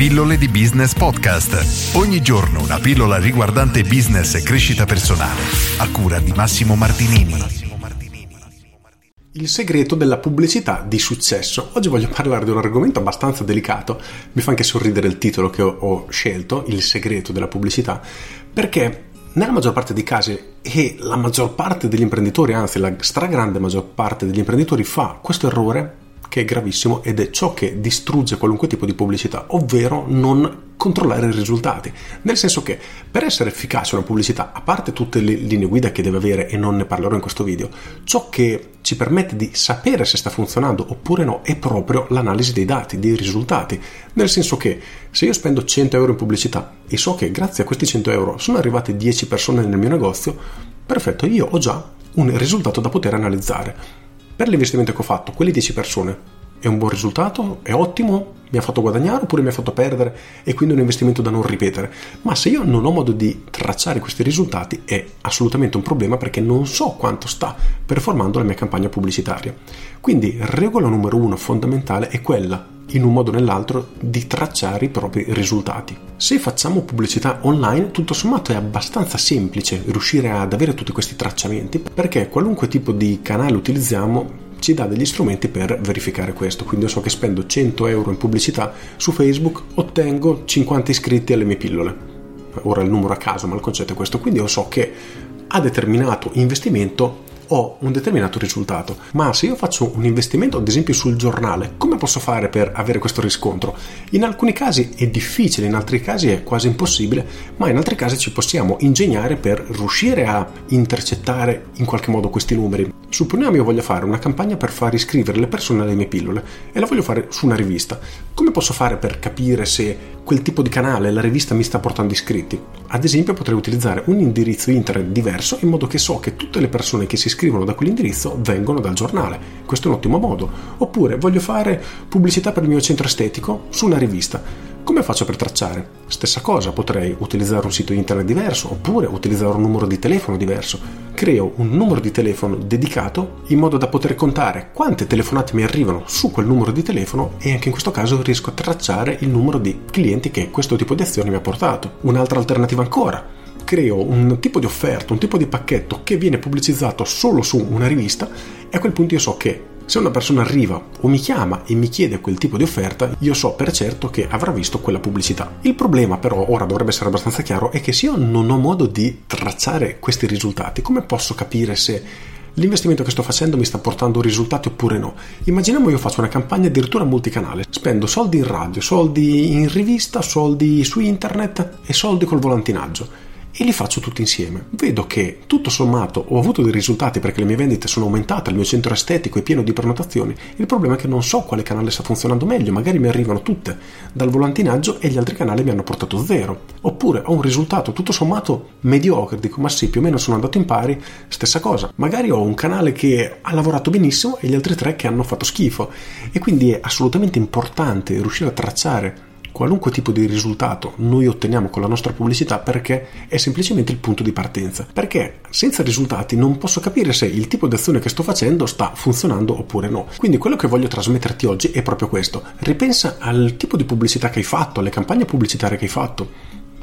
Pillole di Business Podcast. Ogni giorno una pillola riguardante business e crescita personale. A cura di Massimo Martinini. Il segreto della pubblicità di successo. Oggi voglio parlare di un argomento abbastanza delicato. Mi fa anche sorridere il titolo che ho scelto, Il segreto della pubblicità, perché nella maggior parte dei casi e la maggior parte degli imprenditori, anzi la stragrande maggior parte degli imprenditori fa questo errore che è gravissimo ed è ciò che distrugge qualunque tipo di pubblicità, ovvero non controllare i risultati. Nel senso che per essere efficace una pubblicità, a parte tutte le linee guida che deve avere e non ne parlerò in questo video, ciò che ci permette di sapere se sta funzionando oppure no è proprio l'analisi dei dati, dei risultati. Nel senso che se io spendo 100 euro in pubblicità e so che grazie a questi 100 euro sono arrivate 10 persone nel mio negozio, perfetto, io ho già un risultato da poter analizzare per l'investimento che ho fatto, quelle 10 persone, è un buon risultato? È ottimo? Mi ha fatto guadagnare oppure mi ha fatto perdere e quindi è un investimento da non ripetere? Ma se io non ho modo di tracciare questi risultati è assolutamente un problema perché non so quanto sta performando la mia campagna pubblicitaria. Quindi regola numero uno fondamentale è quella in un modo o nell'altro di tracciare i propri risultati. Se facciamo pubblicità online, tutto sommato è abbastanza semplice riuscire ad avere tutti questi tracciamenti perché qualunque tipo di canale utilizziamo ci dà degli strumenti per verificare questo. Quindi io so che spendo 100 euro in pubblicità su Facebook, ottengo 50 iscritti alle mie pillole. Ora il numero a caso, ma il concetto è questo. Quindi io so che a determinato investimento ho un determinato risultato. Ma se io faccio un investimento, ad esempio sul giornale, come posso fare per avere questo riscontro? In alcuni casi è difficile, in altri casi è quasi impossibile, ma in altri casi ci possiamo ingegnare per riuscire a intercettare in qualche modo questi numeri. Supponiamo io voglia fare una campagna per far iscrivere le persone alle mie pillole e la voglio fare su una rivista. Come posso fare per capire se quel tipo di canale, la rivista mi sta portando iscritti? Ad esempio potrei utilizzare un indirizzo internet diverso in modo che so che tutte le persone che si iscrivono scrivono da quell'indirizzo vengono dal giornale. Questo è un ottimo modo. Oppure voglio fare pubblicità per il mio centro estetico su una rivista. Come faccio per tracciare? Stessa cosa, potrei utilizzare un sito internet diverso oppure utilizzare un numero di telefono diverso. Creo un numero di telefono dedicato in modo da poter contare quante telefonate mi arrivano su quel numero di telefono e anche in questo caso riesco a tracciare il numero di clienti che questo tipo di azione mi ha portato. Un'altra alternativa ancora creo un tipo di offerta, un tipo di pacchetto che viene pubblicizzato solo su una rivista e a quel punto io so che se una persona arriva o mi chiama e mi chiede quel tipo di offerta, io so per certo che avrà visto quella pubblicità. Il problema però, ora dovrebbe essere abbastanza chiaro, è che se io non ho modo di tracciare questi risultati, come posso capire se l'investimento che sto facendo mi sta portando risultati oppure no. Immaginiamo io faccio una campagna addirittura multicanale, spendo soldi in radio, soldi in rivista, soldi su internet e soldi col volantinaggio e li faccio tutti insieme. Vedo che tutto sommato ho avuto dei risultati perché le mie vendite sono aumentate, il mio centro estetico è pieno di prenotazioni. Il problema è che non so quale canale sta funzionando meglio, magari mi arrivano tutte dal volantinaggio e gli altri canali mi hanno portato zero. Oppure ho un risultato tutto sommato mediocre, dico ma sì, più o meno sono andato in pari, stessa cosa. Magari ho un canale che ha lavorato benissimo e gli altri tre che hanno fatto schifo. E quindi è assolutamente importante riuscire a tracciare qualunque tipo di risultato noi otteniamo con la nostra pubblicità perché è semplicemente il punto di partenza. Perché senza risultati non posso capire se il tipo di azione che sto facendo sta funzionando oppure no. Quindi quello che voglio trasmetterti oggi è proprio questo. Ripensa al tipo di pubblicità che hai fatto, alle campagne pubblicitarie che hai fatto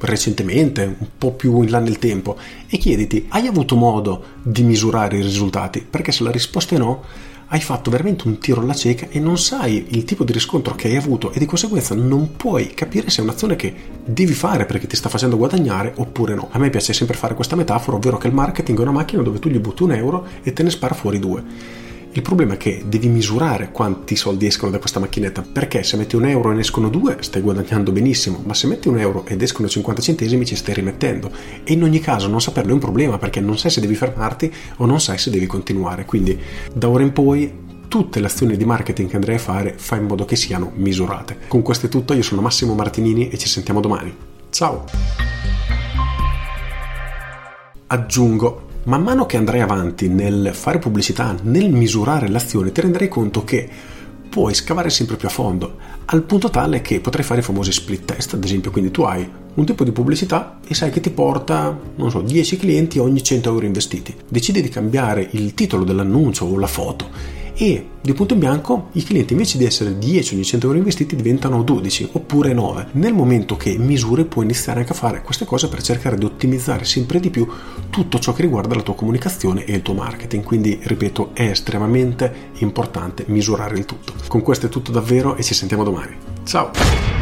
recentemente, un po' più in là nel tempo, e chiediti, hai avuto modo di misurare i risultati? Perché se la risposta è no, hai fatto veramente un tiro alla cieca e non sai il tipo di riscontro che hai avuto e di conseguenza non puoi capire se è un'azione che devi fare perché ti sta facendo guadagnare oppure no. A me piace sempre fare questa metafora, ovvero che il marketing è una macchina dove tu gli butti un euro e te ne spara fuori due. Il problema è che devi misurare quanti soldi escono da questa macchinetta, perché se metti un euro e ne escono due stai guadagnando benissimo, ma se metti un euro ed escono 50 centesimi ci stai rimettendo. E in ogni caso non saperlo è un problema perché non sai se devi fermarti o non sai se devi continuare. Quindi da ora in poi tutte le azioni di marketing che andrei a fare fai in modo che siano misurate. Con questo è tutto, io sono Massimo Martinini e ci sentiamo domani. Ciao! Aggiungo Man mano che andrai avanti nel fare pubblicità, nel misurare l'azione, ti renderai conto che puoi scavare sempre più a fondo, al punto tale che potrai fare i famosi split test, ad esempio, quindi tu hai un tipo di pubblicità e sai che ti porta, non so, 10 clienti ogni 100 euro investiti. Decidi di cambiare il titolo dell'annuncio o la foto e di punto in bianco i clienti invece di essere 10 o 100 euro investiti diventano 12 oppure 9. Nel momento che misuri puoi iniziare anche a fare queste cose per cercare di ottimizzare sempre di più tutto ciò che riguarda la tua comunicazione e il tuo marketing. Quindi, ripeto, è estremamente importante misurare il tutto. Con questo è tutto davvero e ci sentiamo domani. Ciao!